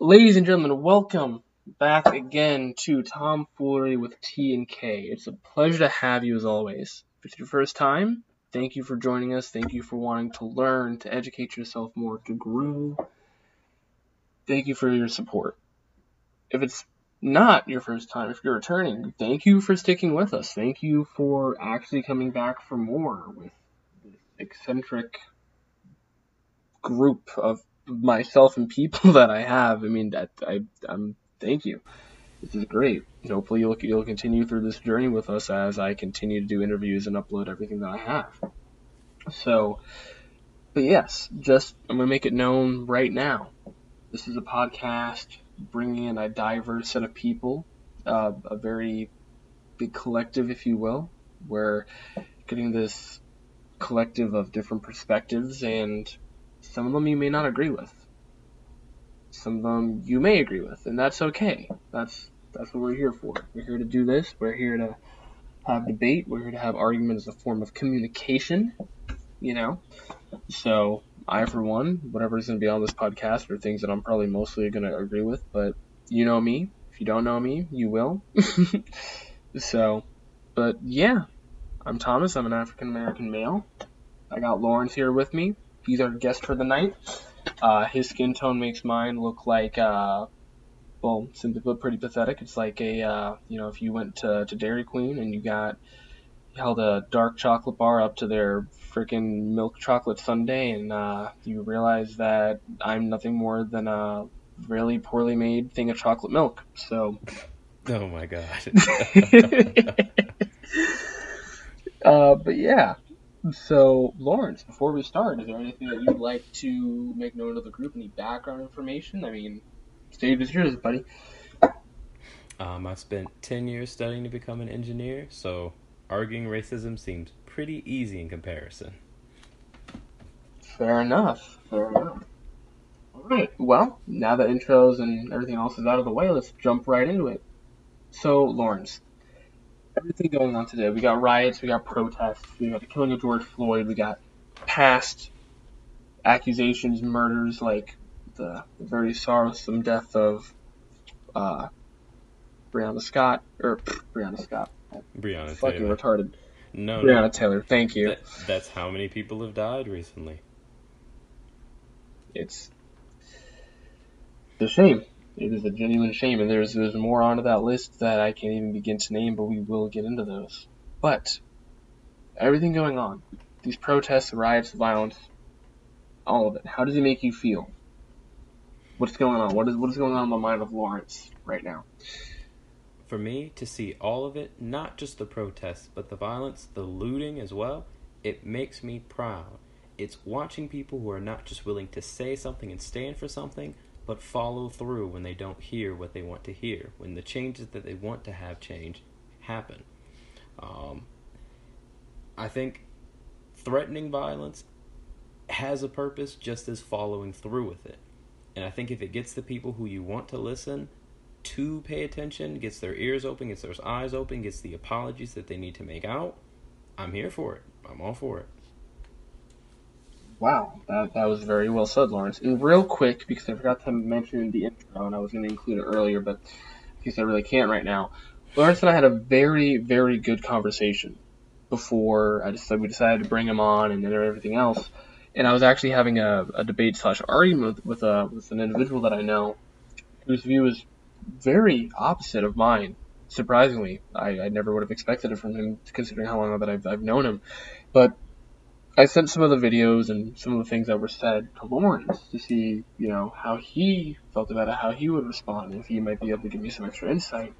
Ladies and gentlemen, welcome back again to Tomfoolery with T and K. It's a pleasure to have you as always. If it's your first time, thank you for joining us. Thank you for wanting to learn, to educate yourself more, to grow. Thank you for your support. If it's not your first time, if you're returning, thank you for sticking with us. Thank you for actually coming back for more with this eccentric group of myself and people that I have. I mean, that I, I'm thank you. This is great. Hopefully, you'll you'll continue through this journey with us as I continue to do interviews and upload everything that I have. So, but yes, just I'm gonna make it known right now. This is a podcast bringing in a diverse set of people, uh, a very big collective, if you will. We're getting this collective of different perspectives and some of them you may not agree with. Some of them you may agree with, and that's okay. That's that's what we're here for. We're here to do this. We're here to have debate. We're here to have argument as a form of communication. You know, so I, for one, whatever is going to be on this podcast are things that I'm probably mostly going to agree with. But you know me. If you don't know me, you will. so, but yeah, I'm Thomas. I'm an African American male. I got Lawrence here with me he's our guest for the night. Uh, his skin tone makes mine look like, uh, well, simply put, pretty pathetic. It's like a, uh, you know, if you went to, to Dairy Queen and you got held a dark chocolate bar up to their freaking milk chocolate sundae, and uh, you realize that I'm nothing more than a really poorly made thing of chocolate milk. So. Oh my god. uh, but yeah, so, Lawrence, before we start, is there anything that you'd like to make known to the group? Any background information? I mean, stage is yours, buddy. Um, I spent 10 years studying to become an engineer, so arguing racism seems pretty easy in comparison. Fair enough. Fair enough. Alright, well, now that intros and everything else is out of the way, let's jump right into it. So, Lawrence, everything going on today. We got riots, we got protests, we got the killing of George Floyd, we got past accusations, murders, like the, the very sorrowsome death of uh, Breonna Scott or pff, Breonna Scott. Breonna fucking Taylor. retarded. No, Breonna no. Taylor. Thank you. That, that's how many people have died recently. It's it's a shame. It is a genuine shame, and there's there's more onto that list that I can't even begin to name, but we will get into those. But everything going on, these protests, riots, violence, all of it. How does it make you feel? What's going on? What is what is going on in the mind of Lawrence right now? For me to see all of it, not just the protests, but the violence, the looting as well, it makes me proud. It's watching people who are not just willing to say something and stand for something, but follow through when they don't hear what they want to hear, when the changes that they want to have change happen. Um, I think threatening violence has a purpose just as following through with it. And I think if it gets the people who you want to listen to pay attention, gets their ears open, gets their eyes open, gets the apologies that they need to make out, I'm here for it. I'm all for it. Wow, that, that was very well said, Lawrence. And real quick, because I forgot to mention the intro, and I was going to include it earlier, but because I really can't right now, Lawrence and I had a very, very good conversation before I decided we decided to bring him on and everything else. And I was actually having a, a debate slash argument with with, a, with an individual that I know whose view is very opposite of mine. Surprisingly, I, I never would have expected it from him, considering how long that I've, I've known him. But I sent some of the videos and some of the things that were said to Lawrence to see, you know, how he felt about it, how he would respond, if he might be able to give me some extra insight.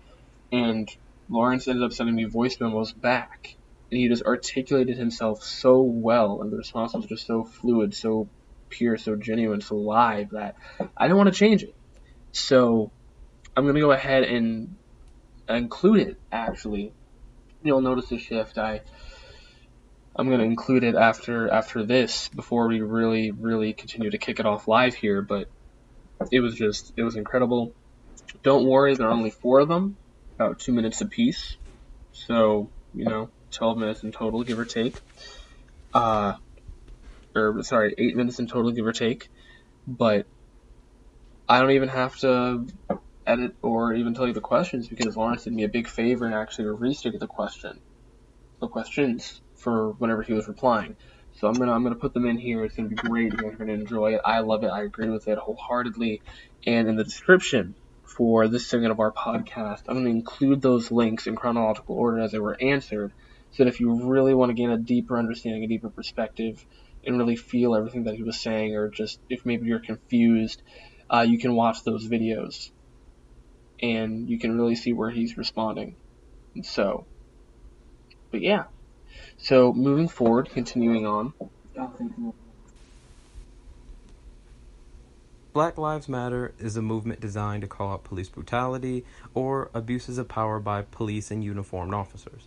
And Lawrence ended up sending me voice memos back. And he just articulated himself so well, and the response was just so fluid, so pure, so genuine, so live that I didn't want to change it. So I'm going to go ahead and include it, actually. You'll notice a shift. I I'm gonna include it after after this before we really really continue to kick it off live here. But it was just it was incredible. Don't worry, there are only four of them, about two minutes apiece. So you know, 12 minutes in total, give or take. Uh, or sorry, eight minutes in total, give or take. But I don't even have to edit or even tell you the questions because Lawrence did me a big favor and actually restated the question, the questions for whenever he was replying. So I'm gonna I'm gonna put them in here. It's gonna be great. You're gonna enjoy it. I love it. I agree with it wholeheartedly. And in the description for this segment of our podcast, I'm gonna include those links in chronological order as they were answered, so that if you really want to gain a deeper understanding, a deeper perspective, and really feel everything that he was saying, or just if maybe you're confused, uh, you can watch those videos and you can really see where he's responding. And so, but yeah. So moving forward, continuing on. Black Lives Matter is a movement designed to call out police brutality or abuses of power by police and uniformed officers.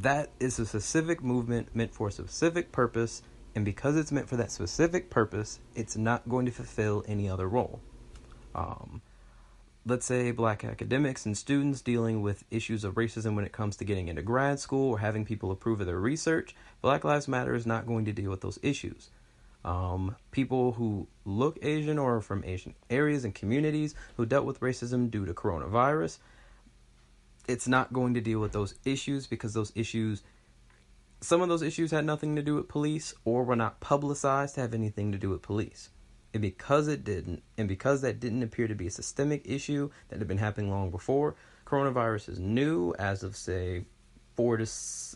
That is a specific movement meant for a specific purpose, and because it's meant for that specific purpose, it's not going to fulfill any other role. Um, let's say black academics and students dealing with issues of racism when it comes to getting into grad school or having people approve of their research, Black Lives Matter is not going to deal with those issues. Um, people who look Asian or are from Asian areas and communities who dealt with racism due to coronavirus, it's not going to deal with those issues because those issues, some of those issues had nothing to do with police or were not publicized to have anything to do with police. And because it didn't, and because that didn't appear to be a systemic issue that had been happening long before, coronavirus is new as of say four to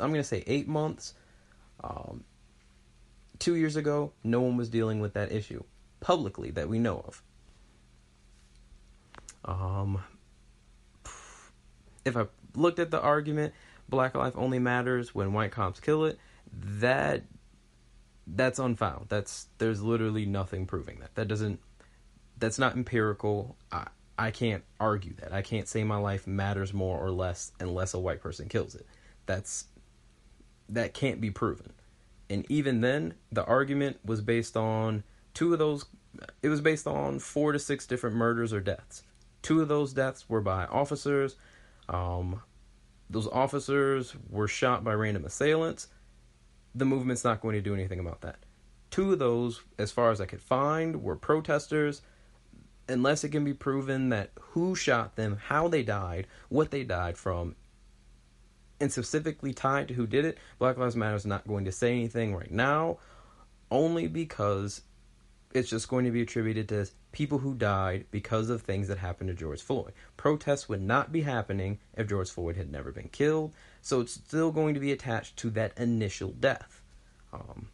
I'm going to say eight months. Um, two years ago, no one was dealing with that issue publicly that we know of. Um, if I looked at the argument, black life only matters when white cops kill it, that that's unfound. That's there's literally nothing proving that. That doesn't that's not empirical. I I can't argue that. I can't say my life matters more or less unless a white person kills it. That's that can't be proven. And even then, the argument was based on two of those it was based on four to six different murders or deaths. Two of those deaths were by officers. Um, those officers were shot by random assailants the movement's not going to do anything about that. Two of those, as far as I could find, were protesters. Unless it can be proven that who shot them, how they died, what they died from, and specifically tied to who did it, Black Lives Matter is not going to say anything right now, only because it's just going to be attributed to people who died because of things that happened to George Floyd. Protests would not be happening if George Floyd had never been killed. So it's still going to be attached to that initial death. Um,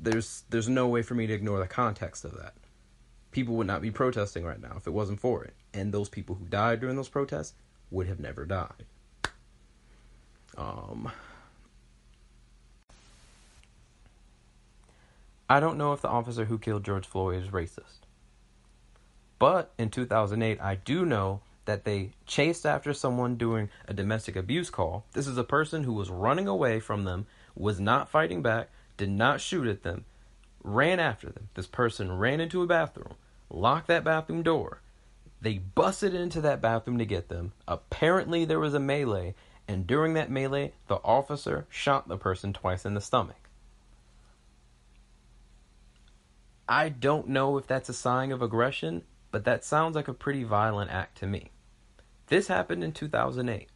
there's there's no way for me to ignore the context of that. People would not be protesting right now if it wasn't for it, and those people who died during those protests would have never died. Um, I don't know if the officer who killed George Floyd is racist. But in 2008, I do know that they chased after someone doing a domestic abuse call. This is a person who was running away from them, was not fighting back, did not shoot at them, ran after them. This person ran into a bathroom, locked that bathroom door. They busted into that bathroom to get them. Apparently, there was a melee, and during that melee, the officer shot the person twice in the stomach. I don't know if that's a sign of aggression, but that sounds like a pretty violent act to me. This happened in 2008.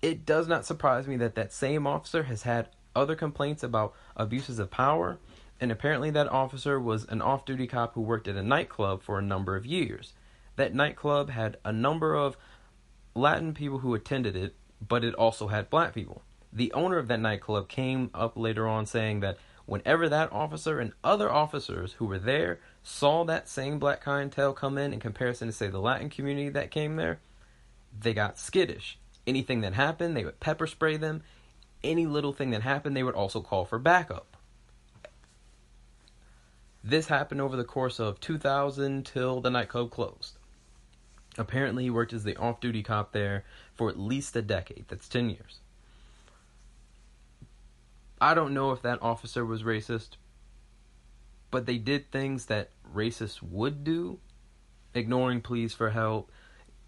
It does not surprise me that that same officer has had other complaints about abuses of power, and apparently that officer was an off duty cop who worked at a nightclub for a number of years. That nightclub had a number of Latin people who attended it, but it also had black people. The owner of that nightclub came up later on saying that whenever that officer and other officers who were there saw that same black clientele come in in comparison to say the Latin community that came there, they got skittish. Anything that happened, they would pepper spray them. Any little thing that happened, they would also call for backup. This happened over the course of 2000 till the nightclub closed. Apparently, he worked as the off duty cop there for at least a decade. That's 10 years. I don't know if that officer was racist, but they did things that racists would do, ignoring pleas for help,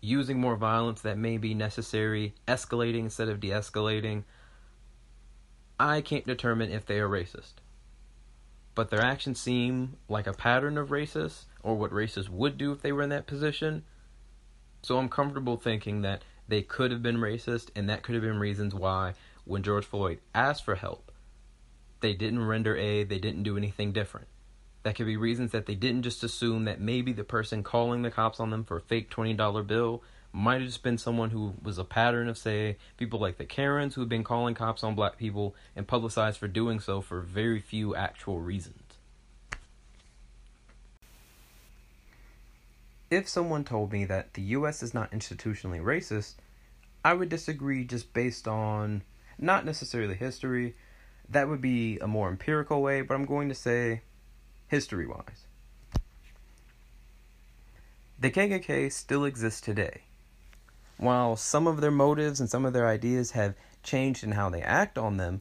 using more violence that may be necessary, escalating instead of de escalating. I can't determine if they are racist. but their actions seem like a pattern of racists or what racists would do if they were in that position. So I'm comfortable thinking that they could have been racist, and that could have been reasons why, when George Floyd asked for help, they didn't render aid, they didn't do anything different. That could be reasons that they didn't just assume that maybe the person calling the cops on them for a fake $20 bill might have just been someone who was a pattern of, say, people like the Karens who have been calling cops on black people and publicized for doing so for very few actual reasons. If someone told me that the US is not institutionally racist, I would disagree just based on not necessarily history. That would be a more empirical way, but I'm going to say history wise. The KKK still exists today. While some of their motives and some of their ideas have changed in how they act on them,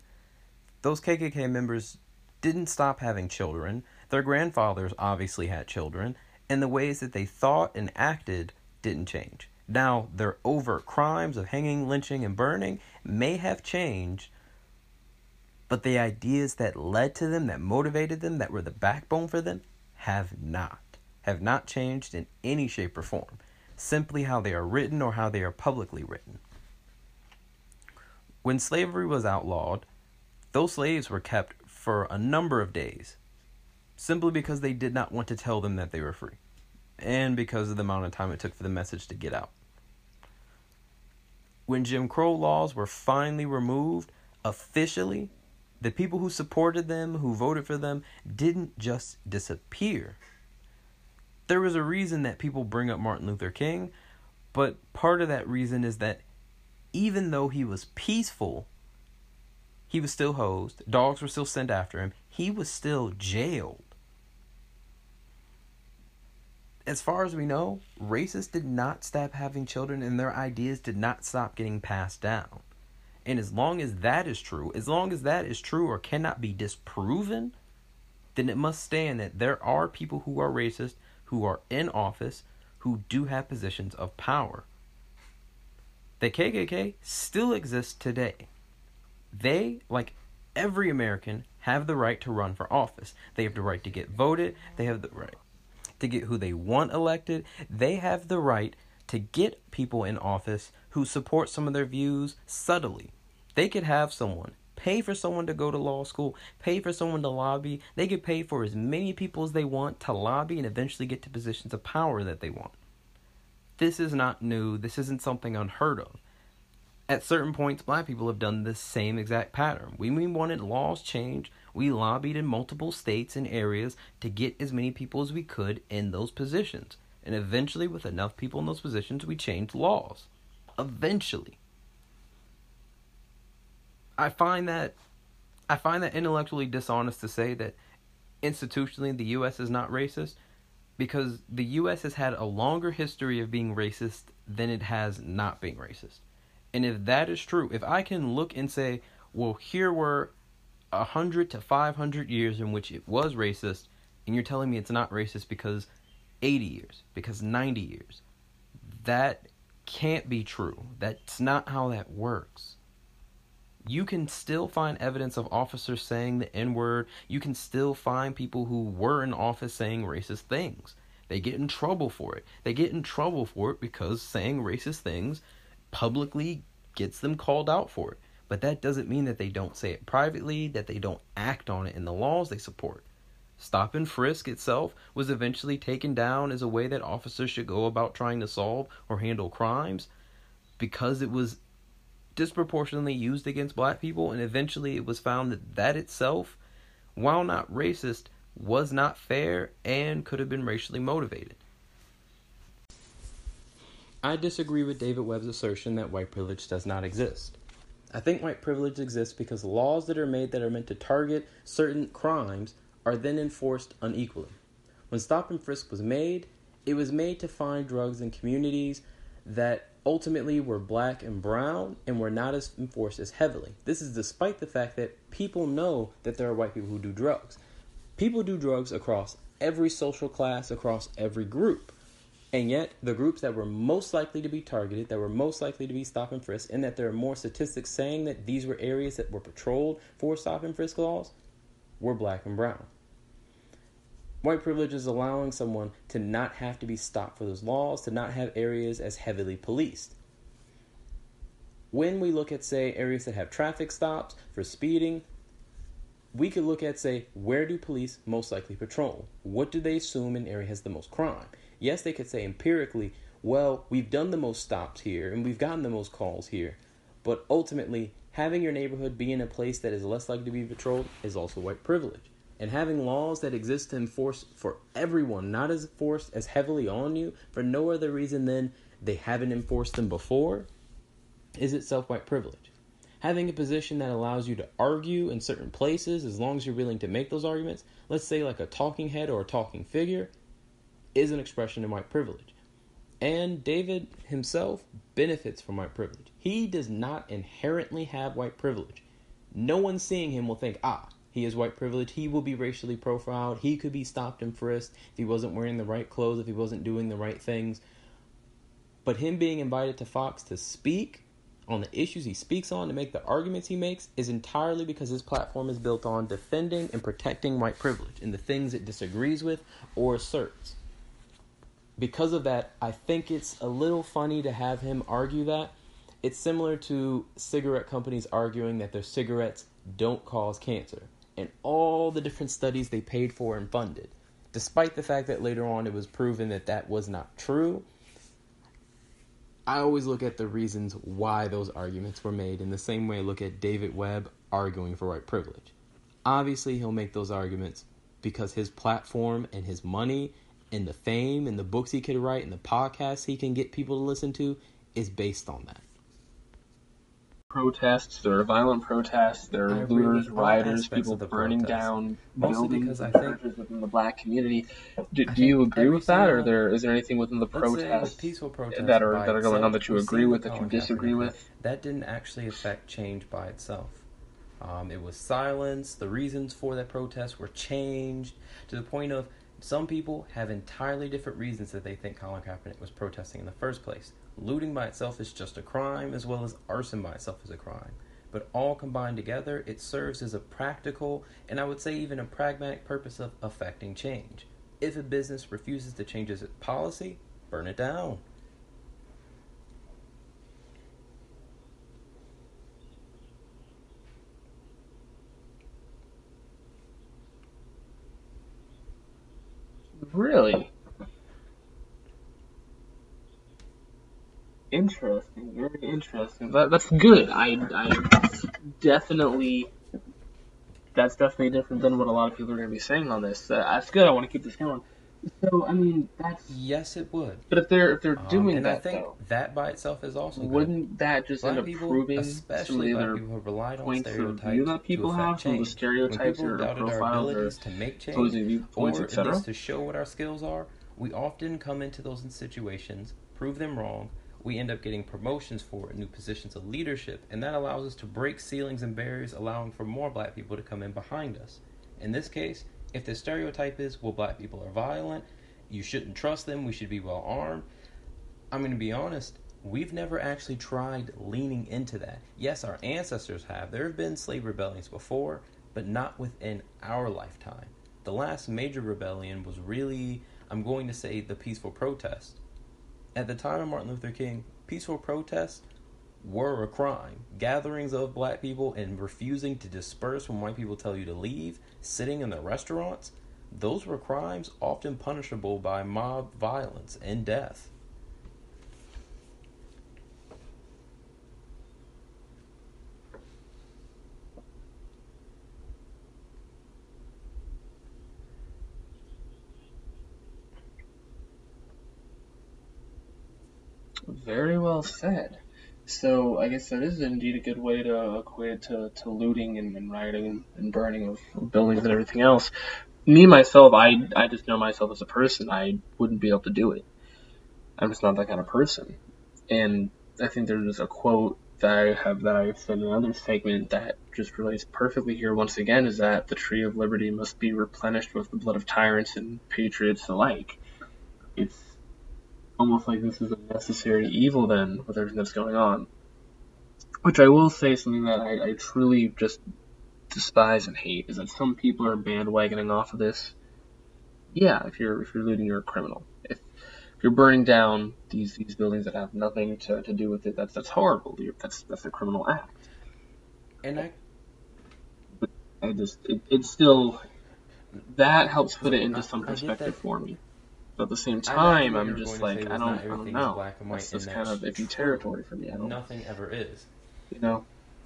those KKK members didn't stop having children. Their grandfathers obviously had children, and the ways that they thought and acted didn't change. Now, their overt crimes of hanging, lynching, and burning may have changed, but the ideas that led to them, that motivated them, that were the backbone for them, have not. Have not changed in any shape or form. Simply how they are written or how they are publicly written. When slavery was outlawed, those slaves were kept for a number of days, simply because they did not want to tell them that they were free, and because of the amount of time it took for the message to get out. When Jim Crow laws were finally removed officially, the people who supported them, who voted for them, didn't just disappear. There was a reason that people bring up Martin Luther King, but part of that reason is that even though he was peaceful, he was still hosed, dogs were still sent after him, he was still jailed as far as we know, racists did not stop having children and their ideas did not stop getting passed down. And as long as that is true, as long as that is true or cannot be disproven, then it must stand that there are people who are racist, who are in office, who do have positions of power. The KKK still exists today. They, like every American, have the right to run for office. They have the right to get voted. They have the right to get who they want elected. They have the right to get people in office who support some of their views subtly. They could have someone pay for someone to go to law school, pay for someone to lobby. They could pay for as many people as they want to lobby and eventually get to positions of power that they want. This is not new. This isn't something unheard of. At certain points, black people have done the same exact pattern. We, we wanted laws changed we lobbied in multiple states and areas to get as many people as we could in those positions. And eventually, with enough people in those positions, we changed laws. Eventually. I find that I find that intellectually dishonest to say that institutionally the US is not racist because the US has had a longer history of being racist than it has not being racist. And if that is true, if I can look and say, well, here were 100 to 500 years in which it was racist, and you're telling me it's not racist because 80 years, because 90 years. That can't be true. That's not how that works. You can still find evidence of officers saying the N word. You can still find people who were in office saying racist things. They get in trouble for it. They get in trouble for it because saying racist things publicly gets them called out for it. But that doesn't mean that they don't say it privately, that they don't act on it in the laws they support. Stop and frisk itself was eventually taken down as a way that officers should go about trying to solve or handle crimes because it was disproportionately used against black people, and eventually it was found that that itself, while not racist, was not fair and could have been racially motivated. I disagree with David Webb's assertion that white privilege does not exist. I think white privilege exists because laws that are made that are meant to target certain crimes are then enforced unequally. When Stop and Frisk was made, it was made to find drugs in communities that ultimately we were black and brown and were not as enforced as heavily. This is despite the fact that people know that there are white people who do drugs. People do drugs across every social class, across every group. And yet, the groups that were most likely to be targeted, that were most likely to be stop and frisk, and that there are more statistics saying that these were areas that were patrolled for stop and frisk laws, were black and brown. White privilege is allowing someone to not have to be stopped for those laws, to not have areas as heavily policed. When we look at, say, areas that have traffic stops for speeding, we could look at, say, where do police most likely patrol? What do they assume an area has the most crime? Yes, they could say empirically, well, we've done the most stops here and we've gotten the most calls here. But ultimately, having your neighborhood be in a place that is less likely to be patrolled is also white privilege. And having laws that exist to enforce for everyone, not as forced as heavily on you, for no other reason than they haven't enforced them before, is itself white privilege. Having a position that allows you to argue in certain places as long as you're willing to make those arguments, let's say like a talking head or a talking figure, is an expression of white privilege. And David himself benefits from white privilege. He does not inherently have white privilege. No one seeing him will think, ah, he is white privilege. He will be racially profiled. He could be stopped and frisked if he wasn't wearing the right clothes, if he wasn't doing the right things. But him being invited to Fox to speak on the issues he speaks on, to make the arguments he makes, is entirely because his platform is built on defending and protecting white privilege and the things it disagrees with or asserts. Because of that, I think it's a little funny to have him argue that. It's similar to cigarette companies arguing that their cigarettes don't cause cancer and all the different studies they paid for and funded. Despite the fact that later on it was proven that that was not true, I always look at the reasons why those arguments were made in the same way I look at David Webb arguing for white privilege. Obviously, he'll make those arguments because his platform and his money and the fame and the books he could write and the podcasts he can get people to listen to is based on that protests, there are violent protests, there are looters, rioters, people burning protest. down Mostly buildings and churches within the black community. Do, do you agree with that, or there is there anything within the protests peaceful protests that are that are going on that you agree with, that you disagree with? That didn't actually affect change by itself. Um, it was silence. The reasons for that protest were changed to the point of some people have entirely different reasons that they think Colin Kaepernick was protesting in the first place. Looting by itself is just a crime, as well as arson by itself is a crime. But all combined together, it serves as a practical, and I would say even a pragmatic purpose of affecting change. If a business refuses to change its policy, burn it down. Really? Interesting, very interesting. That, that's good. I, I definitely, that's definitely different than what a lot of people are going to be saying on this. Uh, that's good. I want to keep this going. So I mean, that's yes, it would. But if they're if they're um, doing and that, I think though, that by itself is also wouldn't good. that just black end up people, proving especially some of people who relied on stereotypes that people have, some of the stereotypes or profiles or to make change, viewpoints, or to show what our skills are? We often come into those situations, prove them wrong, we end up getting promotions for new positions of leadership, and that allows us to break ceilings and barriers, allowing for more black people to come in behind us. In this case, if the stereotype is, well, black people are violent, you shouldn't trust them, we should be well armed, I'm going to be honest, we've never actually tried leaning into that. Yes, our ancestors have. There have been slave rebellions before, but not within our lifetime. The last major rebellion was really, I'm going to say, the peaceful protest at the time of Martin Luther King, peaceful protests were a crime. Gatherings of black people and refusing to disperse when white people tell you to leave, sitting in the restaurants, those were crimes often punishable by mob violence and death. Very well said. So I guess that is indeed a good way to equate to, to looting and, and rioting and, burning of buildings and everything else. Me myself, I I just know myself as a person. I wouldn't be able to do it. I'm just not that kind of person. And I think there's a quote that I have that I said in another segment that just relates perfectly here once again is that the tree of liberty must be replenished with the blood of tyrants and patriots alike. It's almost like this is a necessary evil then with everything that's going on. Which I will say something that I, I truly just despise and hate is that some people are bandwagoning off of this yeah, if you're if you're looting, you're a criminal. If if you're burning down these these buildings that have nothing to, to do with it, that's that's horrible. That's that's a criminal act. And I, I just it, it's still that helps put it into some perspective for me. But at the same time, I'm just like I don't I don't know. Black and white that's just kind of iffy territory for me. I don't. Nothing ever is. You know.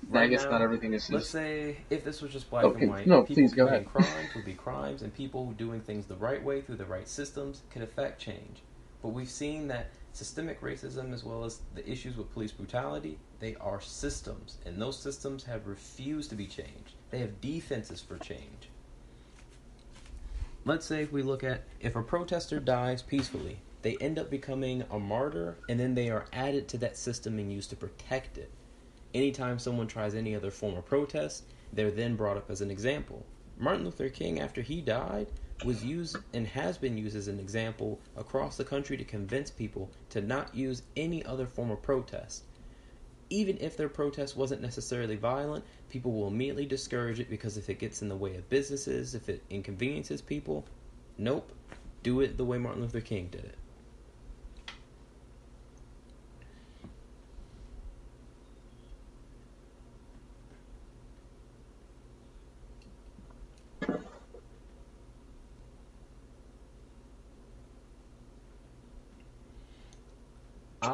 Right I guess now, not everything is. Let's say if this was just black okay. and white, no, people please go ahead. crimes would be crimes, and people doing things the right way through the right systems could affect change. But we've seen that systemic racism, as well as the issues with police brutality, they are systems, and those systems have refused to be changed. They have defenses for change. Let's say if we look at if a protester dies peacefully, they end up becoming a martyr, and then they are added to that system and used to protect it anytime someone tries any other form of protest, they're then brought up as an example. Martin Luther King, after he died, was used and has been used as an example across the country to convince people to not use any other form of protest. Even if their protest wasn't necessarily violent, people will immediately discourage it because if it gets in the way of businesses, if it inconveniences people, nope, do it the way Martin Luther King did it.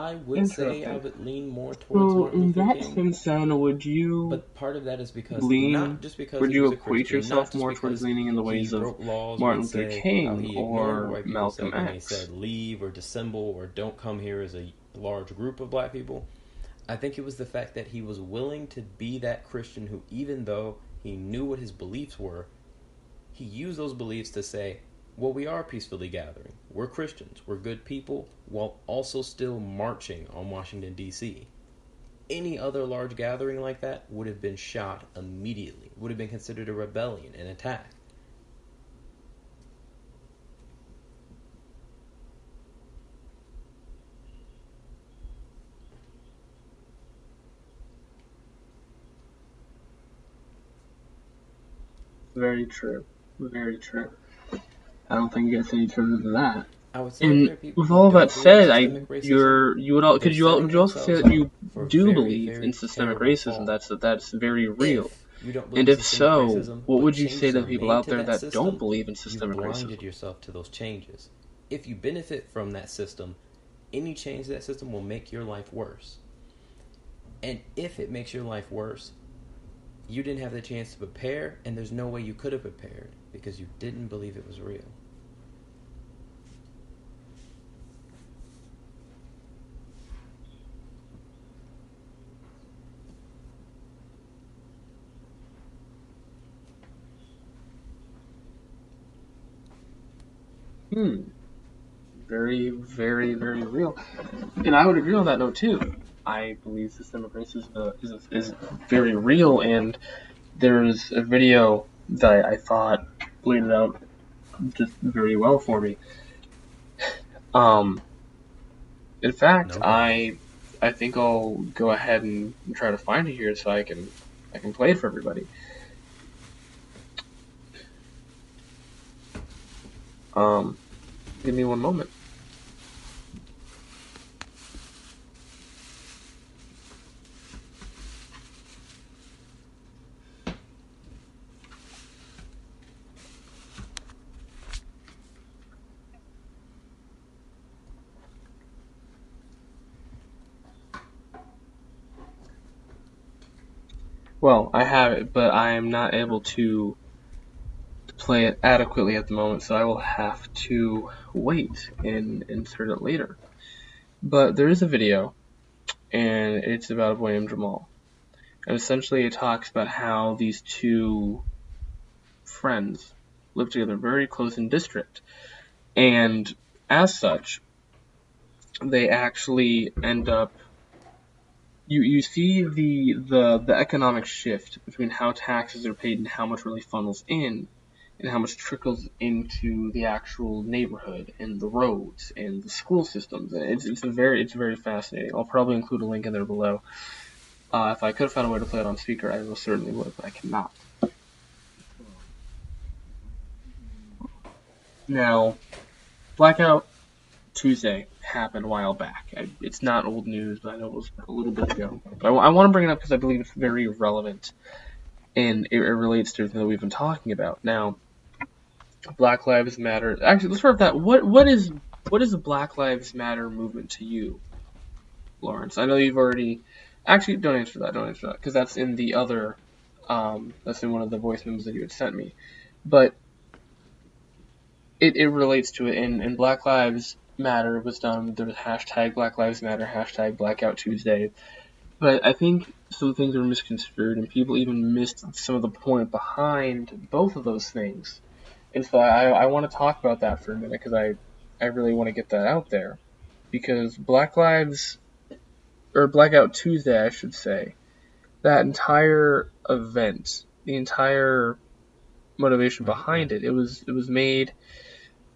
I would say I would lean more towards so Martin in Luther that King. sense, then would you? But part of that is because lean, not just because would you equate yourself more towards leaning in the ways of Martin Luther King or Malcolm X? He said leave or dissemble or don't come here as a large group of black people. I think it was the fact that he was willing to be that Christian who, even though he knew what his beliefs were, he used those beliefs to say, well, we are peacefully gathering. We're Christians. We're good people while also still marching on Washington, D.C. Any other large gathering like that would have been shot immediately, would have been considered a rebellion, an attack. Very true. Very true. I don't think it gets any further than that. I would say and with all that said, I you're you would all could you would you also say that you do very, believe very in systemic racism? That's that that's very real. and if so, racism, what would you say to the people out there that, that system, don't believe in systemic racism? you blinded racism? yourself to those changes. If you benefit from that system, any change to that system will make your life worse. And if it makes your life worse, you didn't have the chance to prepare, and there's no way you could have prepared because you didn't believe it was real. Hmm. Very, very, very real. And I would agree on that note too. I believe systemic racism is, is very real, and there's a video that I thought laid it out just very well for me. Um, in fact, no I I think I'll go ahead and try to find it here so I can I can play it for everybody. Um, give me one moment. Well, I have it, but I am not able to play it adequately at the moment, so I will have to wait and insert it later. But there is a video, and it's about boy Jamal. And essentially it talks about how these two friends live together very close in district. And as such, they actually end up you you see the the the economic shift between how taxes are paid and how much really funnels in and how much trickles into the actual neighborhood and the roads and the school systems. It's it's very it's very fascinating. I'll probably include a link in there below. Uh, if I could have found a way to play it on speaker, I most certainly would, but I cannot. Now, Blackout Tuesday happened a while back. I, it's not old news, but I know it was a little bit ago. But I, I want to bring it up because I believe it's very relevant and it, it relates to everything that we've been talking about. Now, Black Lives Matter. Actually, let's start with that. What what is what is the Black Lives Matter movement to you, Lawrence? I know you've already. Actually, don't answer that. Don't answer that because that's in the other. Um, that's in one of the voice memos that you had sent me, but it, it relates to it. And, and Black Lives Matter was done. There was hashtag Black Lives Matter, hashtag Blackout Tuesday. But I think some things were misconstrued, and people even missed some of the point behind both of those things. And so I, I want to talk about that for a minute because I, I really want to get that out there. Because Black Lives, or Blackout Tuesday, I should say, that entire event, the entire motivation mm-hmm. behind it, it was it was made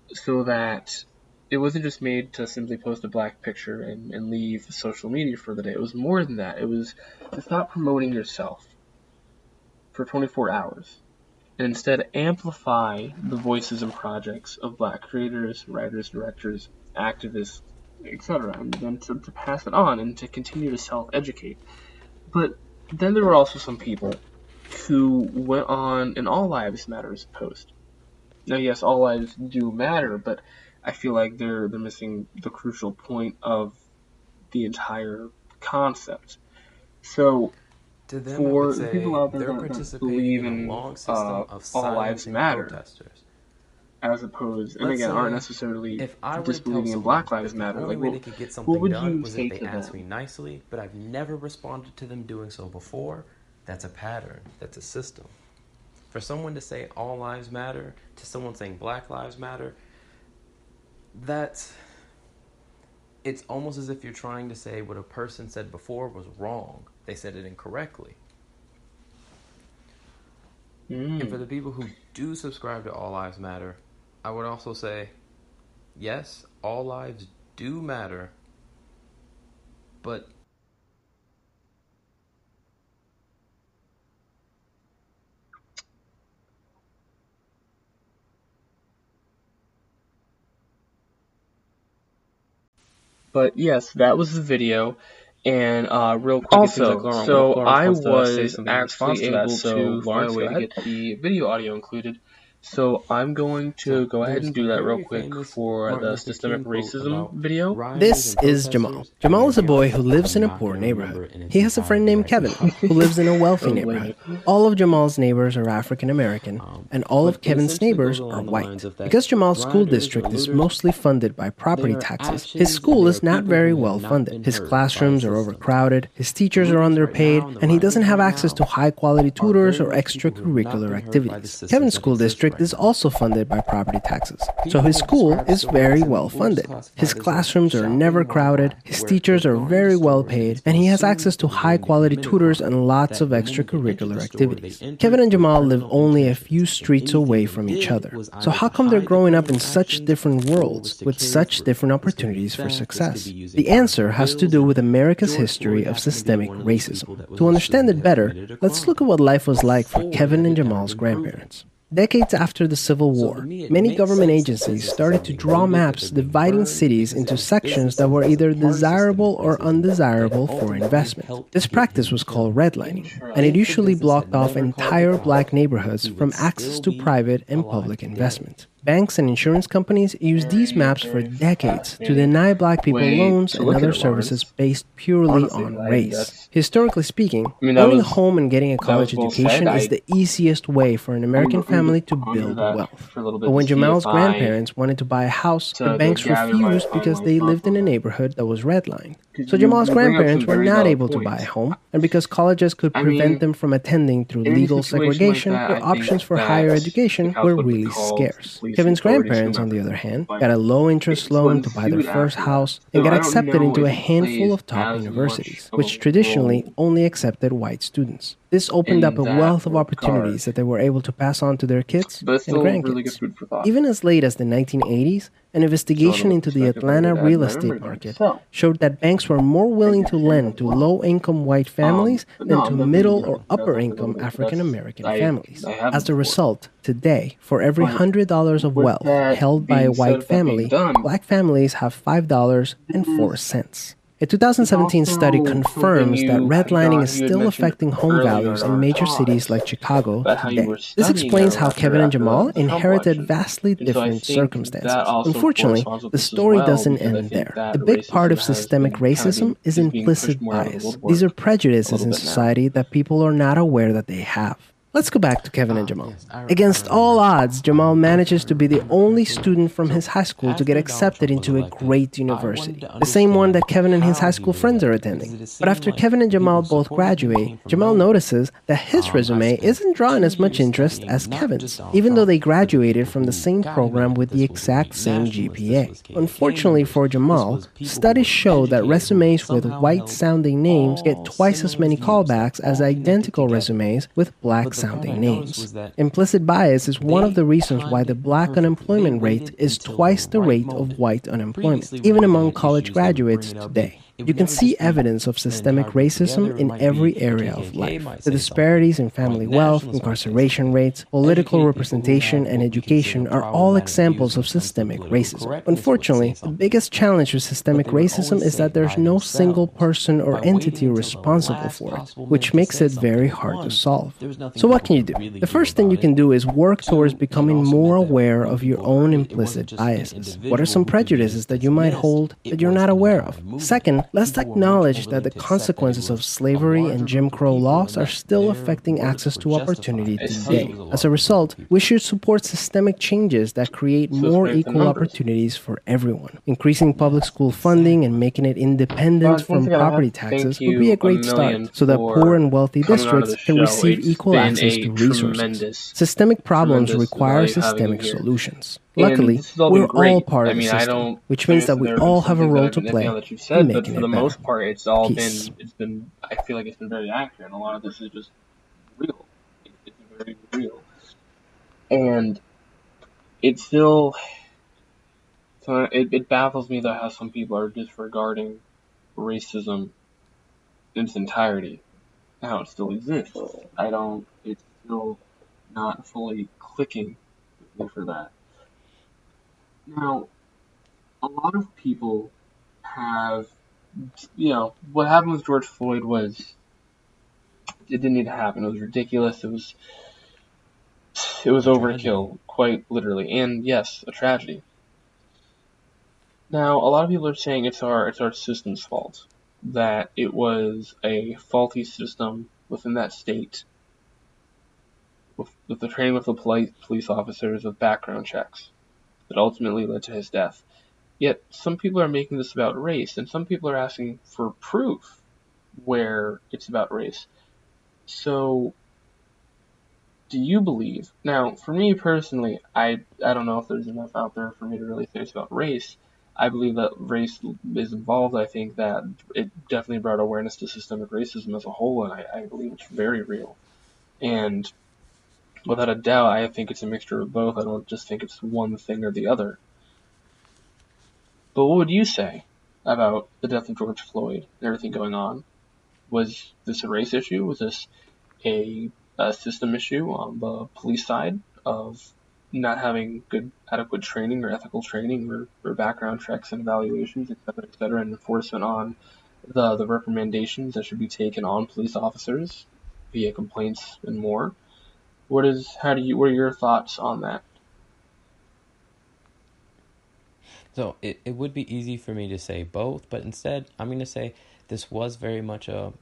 so that it wasn't just made to simply post a black picture and, and leave social media for the day. It was more than that. It was to stop promoting yourself for 24 hours and instead amplify the voices and projects of black creators, writers, directors, activists, etc., and then to, to pass it on and to continue to self educate. But then there were also some people who went on an All Lives Matters post. Now, yes, all lives do matter, but I feel like they're they're missing the crucial point of the entire concept. So To them, For say people out there they're that- believe in in, a long system uh, of all lives matter. protesters. as opposed, and Let's again, aren't necessarily If I were to tell disbelieving in Black Lives the Matter, only like, way what, they could get what something would done you was say if they asked them? me nicely, but I've never responded to them doing so before, that's a pattern. That's a system. For someone to say all lives matter to someone saying black lives matter, that's it's almost as if you're trying to say what a person said before was wrong. They said it incorrectly. And for Mm. the people who do subscribe to All Lives Matter, I would also say, yes, all lives do matter, but But yes, that was the video. And uh, real quick, Also, like Lauren- so Lawrence I wants to say was something in response actually to that, able so to find a way to get the video audio included. So I'm going to So go ahead and do that real quick for the systemic racism video. This is Jamal. Jamal is a boy who lives in a poor neighborhood. He has a friend named Kevin who lives in a wealthy neighborhood. All of Jamal's neighbors are African American, Um, and all of Kevin's neighbors are white. lines of that Because Jamal's school district is mostly funded by property taxes, his school is not very well funded. His classrooms are overcrowded, his teachers are underpaid, and he doesn't have access to high quality tutors or much people who have not extracurricular been heard by the activities. Kevin's school exist district is also funded by property taxes, so his school is very well funded. His classrooms are never crowded, his teachers are very well paid, and he has access to high quality tutors and lots of the moment they enter extracurricular the store, they activities. Kevin and Jamal live only a few streets away from each other. So how come they're growing up in such different worlds with such different This could be opportunities for theft, this could success? The answer has to do with America's history of happened to be systemic one of those people racism. To understand it better, let's look at what life was like for Kevin and Jamal's grandparents. Decades after the Civil War, to me, it many government agencies started to draw maps dividing cities into sections that were either that are part of systemic desirable or undesirable for investment. This practice was called redlining, and it usually blocked off never called the entire black neighborhoods from access to private and public investment. Banks and insurance companies used these maps for decades to deny black people loans and other services based purely on race. Historically speaking, I mean, that owning a home and getting a college education is the easiest way for an American family to build wealth. for a little bit But when Jamal's grandparents wanted to buy a house, the banks refused because they lived in a neighborhood that was redlined. So Jamal's you bring up some grandparents were not able to buy a home, and because colleges could I prevent mean, them from attending through legal situation like segregation, that, options for higher education were really scarce. Kevin's grandparents, on the other hand, got a low interest loan to buy their first house and get I accepted into a handful of top universities, which traditionally only accepted white students. This opened up a wealth of opportunities that they were able to pass on to their kids and grandkids. really good food for. Even as late as the 1980s, an investigation So, into the Atlanta real estate market showed that banks were more willing to lend to low income white families Um, than no, to middle or upper-income African American families. I As a result, today, for every $100 of wealth held by a white family, black families have $5.04. A 2017 study confirms that redlining is still affecting home values in major cities like Chicago about how you today. This explains how Kevin and Jamal inherited vastly different circumstances. Unfortunately, the story doesn't end there. A big part of systemic been kind of racism is implicit pushed more out of the bias. These are prejudices in society that people are not aware that they have. Let's go back to Kevin and Ah, Jamal. yes, I re- Against all odds, Jamal manages to be the only student from his high school to get accepted into a great university. The same one that Kevin and his high school friends are attending. But after Kevin and Jamal both graduate, Jamal notices that his Um, resume isn't drawing as much interest as Kevin's, even though they graduated from the same program with the exact same GPA. Unfortunately for Jamal, was people who studies show that resumes with white sounding names get twice as many callbacks as identical resumes with black But the part I sounding names. Implicit bias is one of the reasons why the black unemployment rate is twice the rate of white unemployment, even among college issues, they would bring graduates today. You can see evidence of systemic racism in every area of life. The disparities in family wealth, nationalists might say incarceration rates, political Educated people who representation, and what we consider education are all examples of when it comes to systemic racism. correctness would say Unfortunately, the biggest challenge with systemic But they would racism is that there's no single person or entity responsible for it, which makes it very hard to solve. there was nothing So what can you do? The first thing you can do is work towards becoming more aware of your own heard it, it implicit wasn't just an biases. What are some who could be prejudices that you might hold that you're not aware of? Second, let's People were much acknowledge that the to accept that it consequences of slavery and Jim Crow laws are still affecting access to opportunity today. it was a As a result, we should support systemic changes that create more equal opportunities for everyone. Increasing public school funding and making it independent from once again, I have property taxes would be a a great start so that poor and wealthy districts can receive equal access to resources. Systemic problems require systemic solutions. And Luckily, all we're great. all part I of the mean, I system, don't. which means that we there have been all have a role to play nitpicking on that you've in said, but for it the better. most part, it's all Peace. been. It's been. I feel like it's been very accurate, and a lot of this is just real. It's very real, and it still. So it, it baffles me that how some people are disregarding racism in its entirety, how it still exists. I don't. It's still not fully clicking for that. Now, a lot of people have, you know, what happened with George Floyd was, it didn't need to happen. It was ridiculous. It was, it was overkill, quite literally, and yes, a tragedy. Now, a lot of people are saying it's our it's our system's fault that it was a faulty system within that state with, with the training with the police police officers with background checks that ultimately led to his death. Yet some people are making this about race, and some people are asking for proof where it's about race. So, do you believe? Now, for me personally, I I don't know if there's enough out there for me to really say it's about race. I believe that race is involved. I think that it definitely brought awareness to systemic racism as a whole, and I, I believe it's very real. And without a doubt, I think it's a mixture of both. I don't just think it's one thing or the other. But what would you say about the death of George Floyd and everything going on? Was this a race issue? Was this a, a system issue on the police side of not having good adequate training or ethical training or, or background checks and evaluations, et cetera, et cetera, and enforcement on the, the recommendations that should be taken on police officers via complaints and more? What is how do you what are your thoughts on that? So it, it would be easy for me to say both, but instead I'm going to say this was very much a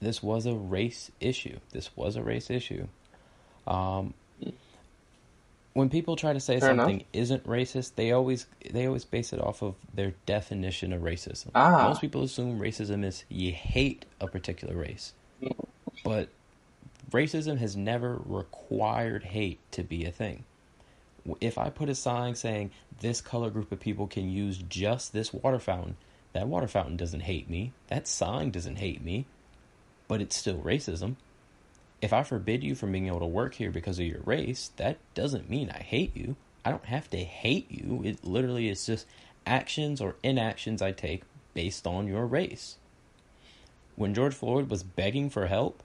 this was a race issue. This was a race issue. Um, when people try to say Fair something enough. isn't racist, they always they always base it off of their definition of racism. Ah. Most people assume racism is you hate a particular race, but racism has never required hate to be a thing. If I put a sign saying this color group of people can use just this water fountain, that water fountain doesn't hate me. That sign doesn't hate me, but it's still racism. If I forbid you from being able to work here because of your race, that doesn't mean I hate you. I don't have to hate you. It literally is just actions or inactions I take based on your race. When George Floyd was begging for help,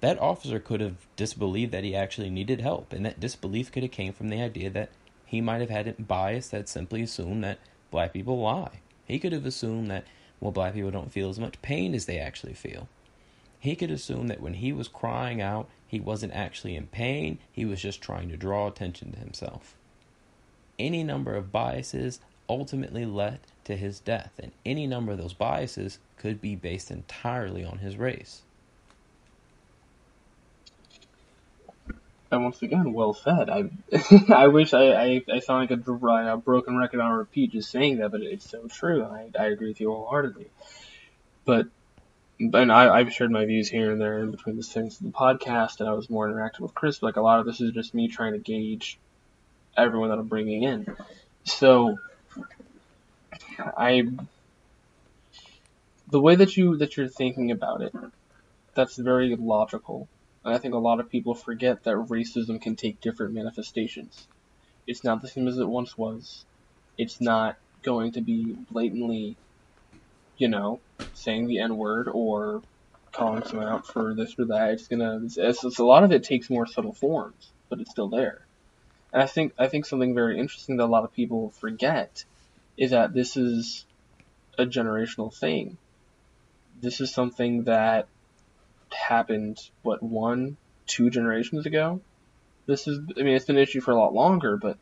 that officer could have disbelieved that he actually needed help, and that disbelief could have came from the idea that he might have had a bias that simply assumed that black people lie. He could have assumed that, well, black people don't feel as much pain as they actually feel. He could assume that when he was crying out, he wasn't actually in pain, he was just trying to draw attention to himself. Any number of biases ultimately led to his death, and any number of those biases could be based entirely on his race. And once again, well said. I I wish I, I, I sound like a, a broken record on repeat just saying that, but it's so true. I, I agree with you wholeheartedly. But and I, I've shared my views here and there in between the things of the podcast, and I was more interactive with Chris. Like a lot of this is just me trying to gauge everyone that I'm bringing in. So I the way that you that you're thinking about it, that's very logical. And I think a lot of people forget that racism can take different manifestations. It's not the same as it once was. It's not going to be blatantly, you know, saying the N word or calling someone out for this or that. It's gonna. It's, it's, a lot of it takes more subtle forms, but it's still there. And I think I think something very interesting that a lot of people forget is that this is a generational thing. This is something that happened what one, two generations ago. This is I mean it's been an issue for a lot longer, but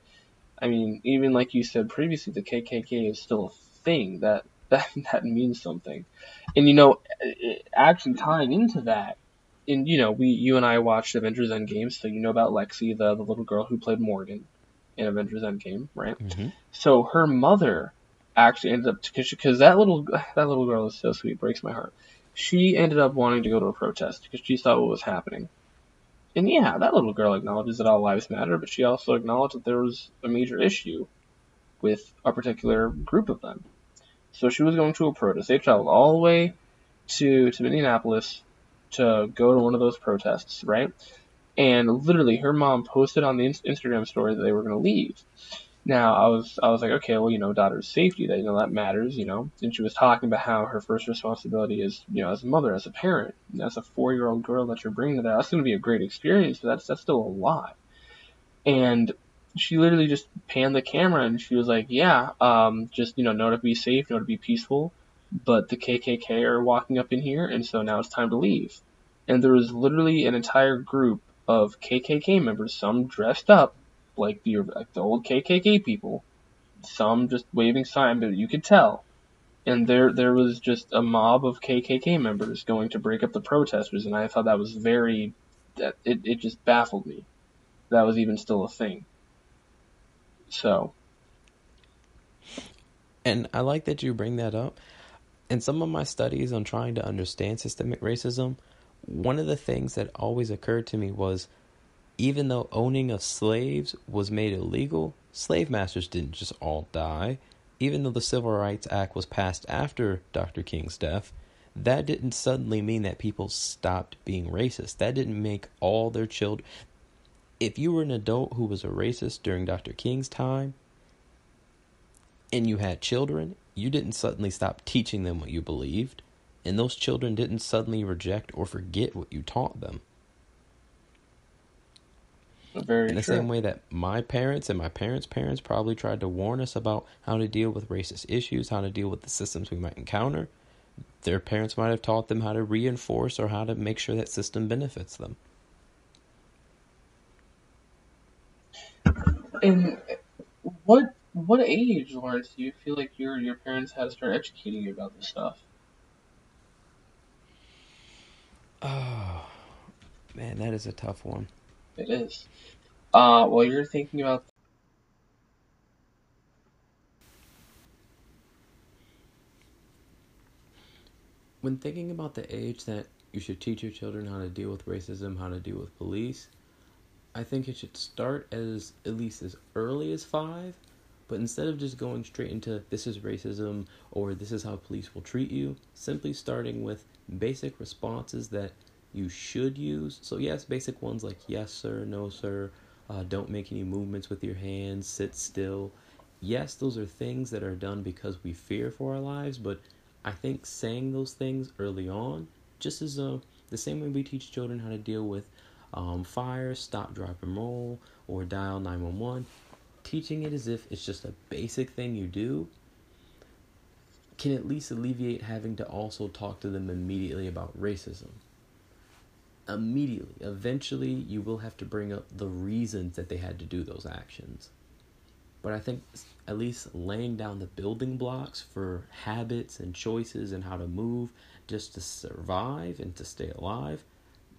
I mean even like you said previously, the KKK is still a thing that that that means something. And you know, actually tying into that, and you know, we you and I watched Avengers Endgame, so you know about Lexi, the the little girl who played Morgan in Avengers Endgame, right? Mm-hmm. So her mother actually ended up because that little that little girl is so sweet, breaks my heart. She ended up wanting to go to a protest because she saw what was happening. And yeah, that little girl acknowledges that all lives matter, but she also acknowledged that there was a major issue with a particular group of them. So she was going to a protest. They traveled all the way to to Minneapolis to go to one of those protests, right? And literally, her mom posted on the Instagram story that they were going to leave. Now, I was I was like, okay, well, you know, daughter's safety, that you know that matters, you know. And she was talking about how her first responsibility is, you know, as a mother, as a parent, as a four-year-old girl that you're bringing to that. That's going to be a great experience, but that's that's still a lot. And she literally just panned the camera and she was like, yeah, um, just you know, know to be safe, know to be peaceful, but the KKK are walking up in here, and so now it's time to leave. And there was literally an entire group of KKK members, some dressed up like the like the old KKK people, some just waving sign, but you could tell. And there there was just a mob of KKK members going to break up the protesters, and I thought that was very that it, it just baffled me. That was even still a thing. So. And I like that you bring that up. In some of my studies on trying to understand systemic racism, one of the things that always occurred to me was even though owning of slaves was made illegal, slave masters didn't just all die. Even though the Civil Rights Act was passed after Dr. King's death, that didn't suddenly mean that people stopped being racist. That didn't make all their children. If you were an adult who was a racist during Dr. King's time and you had children, you didn't suddenly stop teaching them what you believed, and those children didn't suddenly reject or forget what you taught them. Very in the true. same way that my parents and my parents' parents probably tried to warn us about how to deal with racist issues, how to deal with the systems we might encounter, their parents might have taught them how to reinforce or how to make sure that system benefits them. And what what age, Lawrence, do you feel like your your parents had to start educating you about this stuff? Oh, man, that is a tough one. It is. Uh, while you're thinking about When thinking about the age that you should teach your children how to deal with racism, how to deal with police, I think it should start as at least as early as five. But instead of just going straight into this is racism or this is how police will treat you, simply starting with basic responses that you should use. So, yes, basic ones like yes, sir, no, sir, uh, don't make any movements with your hands, sit still. Yes, those are things that are done because we fear for our lives, but I think saying those things early on, just as a, uh, the same way we teach children how to deal with um, fire, stop, drop, and roll, or dial 911, teaching it as if it's just a basic thing you do can at least alleviate having to also talk to them immediately about racism. Immediately. Eventually, you will have to bring up the reasons that they had to do those actions. But I think at least laying down the building blocks for habits and choices and how to move just to survive and to stay alive,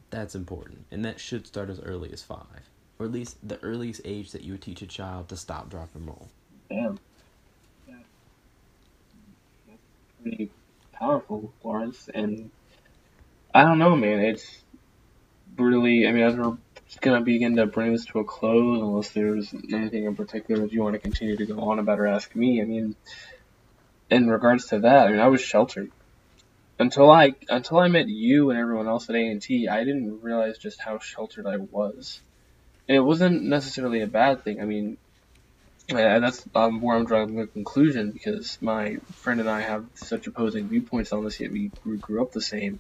that's important. And that should start as early as five. Or at least the earliest age that you would teach a child to stop, drop, and roll. Damn pretty powerful, Lawrence. And I don't know, man. It's really, I mean, as we're going to begin to bring this to a close, unless there's anything in particular that you want to continue to go on about or ask me, I mean, in regards to that, I mean, I was sheltered. Until I until I met you and everyone else at A&T, I didn't realize just how sheltered I was. And it wasn't necessarily a bad thing. I mean, yeah, that's um, where I'm drawing the conclusion because my friend and I have such opposing viewpoints on this, yet we grew up the same.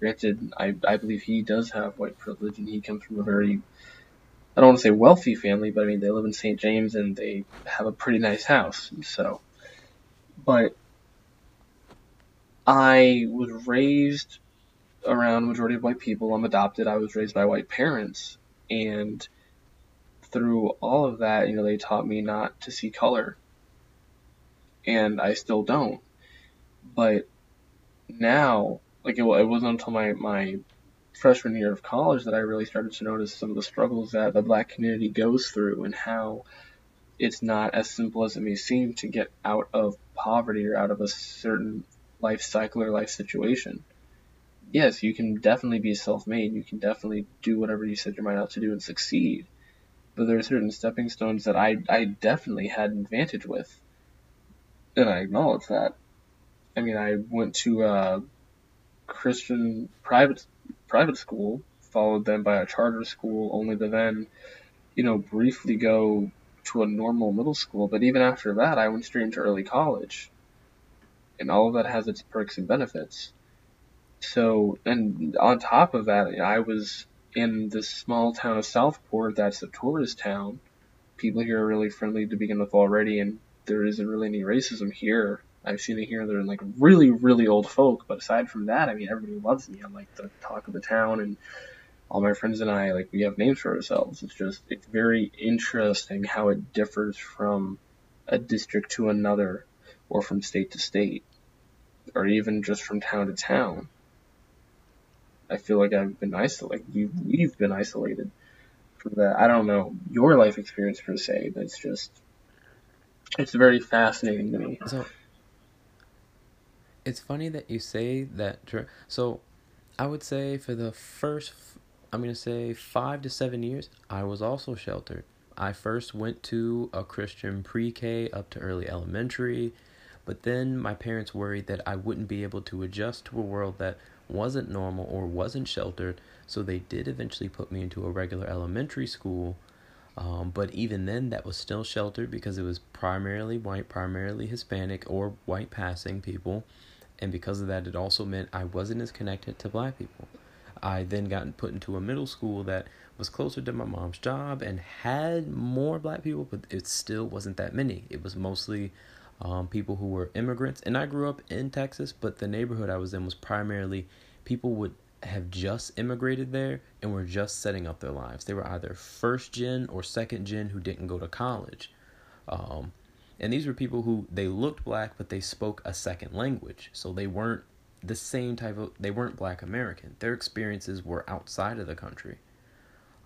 Granted, I, I believe he does have white privilege and he comes from a very, I don't want to say wealthy family, but I mean, they live in St. James and they have a pretty nice house. So, but I was raised around majority of white people. I'm adopted. I was raised by white parents. And through all of that, you know, they taught me not to see color. And I still don't. But now, like it, it wasn't until my, my freshman year of college that I really started to notice some of the struggles that the black community goes through and how it's not as simple as it may seem to get out of poverty or out of a certain life cycle or life situation. Yes, you can definitely be self made. You can definitely do whatever you set your mind out to do and succeed but there are certain stepping stones that I, I definitely had an advantage with. And I acknowledge that. I mean, I went to a Christian private private school, followed then by a charter school, only to then, you know, briefly go to a normal middle school. But even after that, I went straight into early college. And all of that has its perks and benefits. So, and on top of that, I was in this small town of Southport that's a tourist town, people here are really friendly to begin with already, and there isn't really any racism here. I've seen it here. They're like really, really old folk, but aside from that, I mean, everybody loves me. I'm like the talk of the town, and all my friends and I, like, we have names for ourselves. It's just, it's very interesting how it differs from a district to another, or from state to state, or even just from town to town. I feel like I've been isolated. You, we've been isolated from that. I don't know your life experience per se, but it's just, it's very fascinating to me. So, it's funny that you say that. So, I would say for the first, I'm gonna say five to seven years, I was also sheltered. I first went to a Christian pre-K up to early elementary, but then my parents worried that I wouldn't be able to adjust to a world that wasn't normal or wasn't sheltered. So they did eventually put me into a regular elementary school. Um, but even then, that was still sheltered because it was primarily white, primarily Hispanic, or white passing people. And because of that, it also meant I wasn't as connected to black people. I then got put into a middle school that was closer to my mom's job and had more black people, but it still wasn't that many. It was mostly um, people who were immigrants. And I grew up in Texas, but the neighborhood I was in was primarily people would have just immigrated there and were just setting up their lives. They were either first gen or second gen who didn't go to college. Um, and these were people who they looked black, but they spoke a second language. So they weren't the same type of, they weren't black American. Their experiences were outside of the country.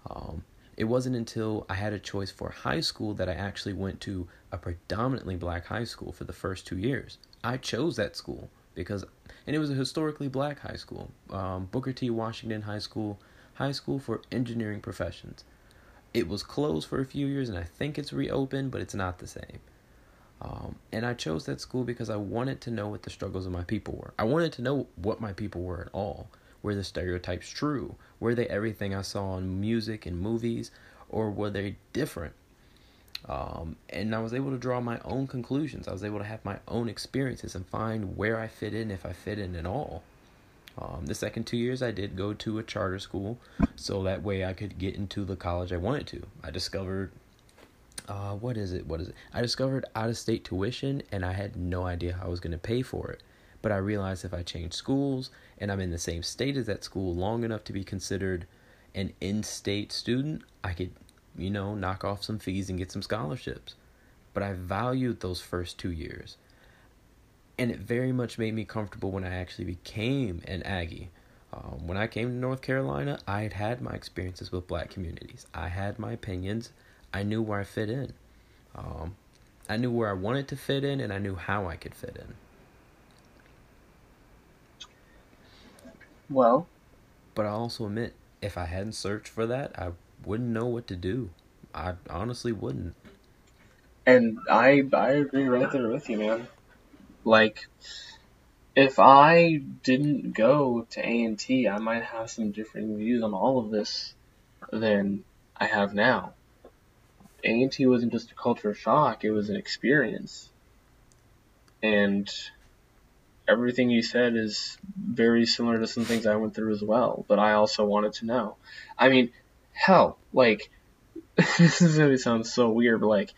Um, it wasn't until I had a choice for high school that I actually went to a predominantly black high school for the first two years. I chose that school because, and it was a historically black high school, um, Booker T. Washington High School, high school for engineering professions. It was closed for a few years, and I think it's reopened, but it's not the same. Um, and I chose that school because I wanted to know what the struggles of my people were. I wanted to know what my people were at all. Were the stereotypes true? Were they everything I saw in music and movies, or were they different? Um, and I was able to draw my own conclusions. I was able to have my own experiences and find where I fit in, if I fit in at all. Um, the second two years, I did go to a charter school, so that way I could get into the college I wanted to. I discovered, uh, what is it? What is it? I discovered out of state tuition, and I had no idea how I was going to pay for it. But I realized if I change schools and I'm in the same state as that school long enough to be considered an in state student, I could, you know, knock off some fees and get some scholarships. But I valued those first two years and it very much made me comfortable when I actually became an Aggie. Um, when I came to North Carolina, I had had my experiences with black communities. I had my opinions. I knew where I fit in. Um, I knew where I wanted to fit in, and I knew how I could fit in. Well, but I also admit, if I hadn't searched for that, I wouldn't know what to do. I honestly wouldn't. And I I agree right there with you, man. Like, if I didn't go to A and T, I might have some different views on all of this than I have now. A and T wasn't just a culture shock; it was an experience, and everything you said is very similar to some things I went through as well. But I also wanted to know. I mean, hell, like this is gonna sound so weird, but like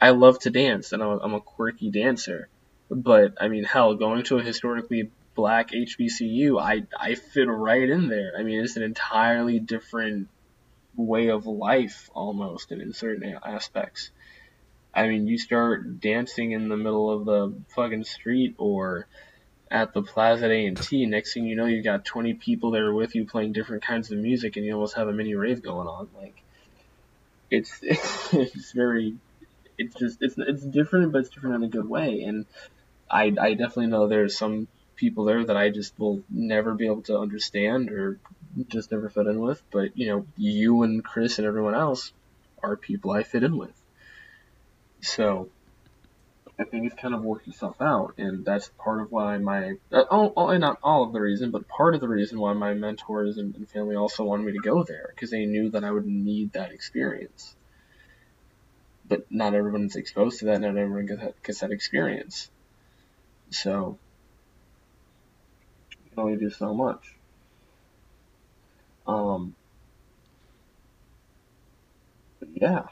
I love to dance, and I'm a, I'm a quirky dancer but I mean, hell, going to a historically black HBCU, I I fit right in there. I mean, it's an entirely different way of life almost, and in certain aspects. I mean, you start dancing in the middle of the fucking street or at the Plaza at A&T. Next thing you know, you've got 20 people there with you playing different kinds of music, and you almost have a mini rave going on. Like, it's it's very, it's just it's it's different, but it's different in a good way. And I, I definitely know there's some people there that I just will never be able to understand or just never fit in with. But, you know, you and Chris and everyone else are people I fit in with. So I think it's kind of worked itself out, and that's part of why my, uh, not all of the reason, but part of the reason why my mentors and, and family also wanted me to go there, because they knew that I would need that experience. But not everyone's exposed to that, not everyone gets that, gets that experience. So you can only do so much. Um, yeah.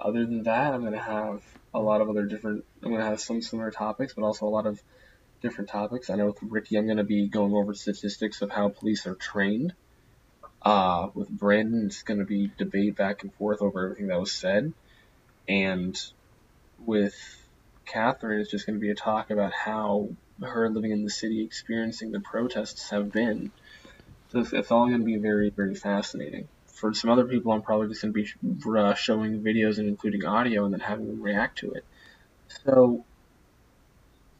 Other than that, I'm gonna have a lot of other different. I'm gonna have some similar topics, but also a lot of different topics. I know with Ricky, I'm gonna be going over statistics of how police are trained. Uh, with Brandon, it's gonna be debate back and forth over everything that was said, and with Catherine it's just going to be a talk about how her living in the city, experiencing the protests have been. So it's, it's all going to be very, very fascinating. For some other people, I'm probably just going to be uh, showing videos and including audio and then having them react to it. So,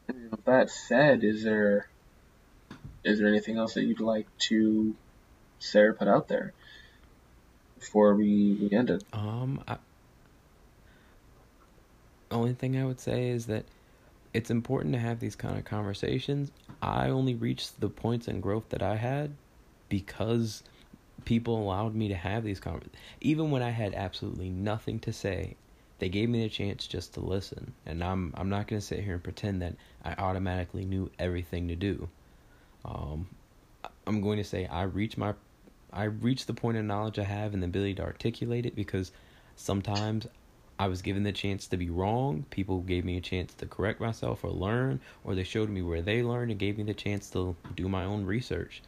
with that said, is there is there anything else that you'd like to or put out there before we, we end it? Um, I, only thing I would say is that it's important to have these kind of conversations. I only reached the points in growth that I had because people allowed me to have these conversations. Even when I had absolutely nothing to say, they gave me the chance just to listen. And I'm I'm not to sit here and pretend that I automatically knew everything to do. Um, I'm going to say I reached my I reached the point of knowledge I have and the ability to articulate it because sometimes I was given the chance to be wrong. People gave me a chance to correct myself or learn, or they showed me where they learned and gave me the chance to do my own research.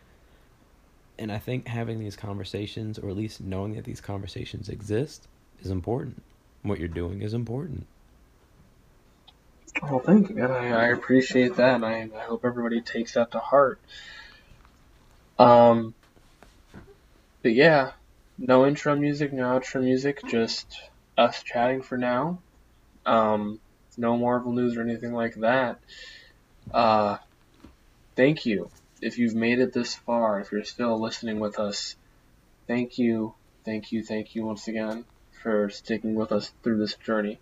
And I think having these conversations, or at least knowing that these conversations exist, is important. What you're doing is important. Well, thank you. I, I appreciate that, I, I hope everybody takes that to heart. Um, but yeah, no intro music, no outro music, just us chatting for now. Um, no Marvel news or anything like that. Uh, thank you. If you've made it this far, if you're still listening with us, thank you, thank you, thank you once again for sticking with us through this journey.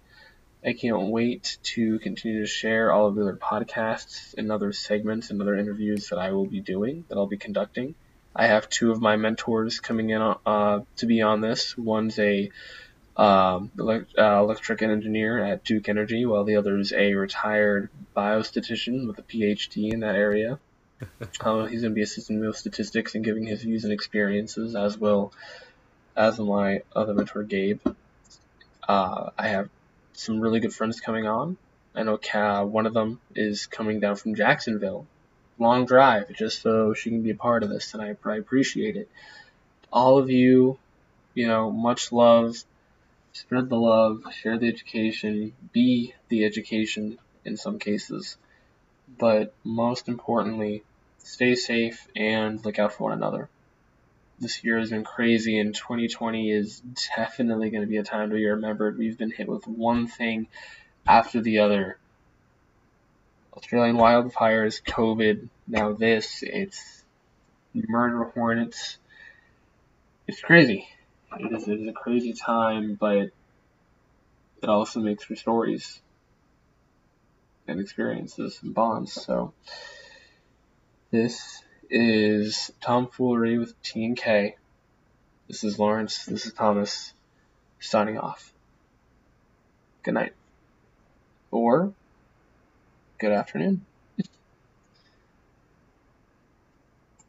I can't wait to continue to share all of the other podcasts and other segments and other interviews that I will be doing, that I'll be conducting. I have two of my mentors coming in uh, to be on this. One's a um, uh, electric engineer at Duke Energy, while the other is a retired biostatistician with a PhD in that area. Uh, he's going to be assisting me with statistics and giving his views and experiences, as well as my other mentor, Gabe. Uh, I have some really good friends coming on. I know Ka, one of them is coming down from Jacksonville. Long drive, just so she can be a part of this, and I, I appreciate it. All of you, you know, much love. Spread the love, share the education, be the education in some cases. But most importantly, stay safe and look out for one another this year has been crazy, and 2020 is definitely going to be a time to be remembered. We've been hit with one thing after the other. Australian wildfires, COVID, now this, it's murder hornets. It's crazy. It is, it is a crazy time, but it also makes for stories and experiences and bonds. So, this is Tomfoolery with T and K. This is Lawrence. This is Thomas. Signing off. Good night. Or good afternoon.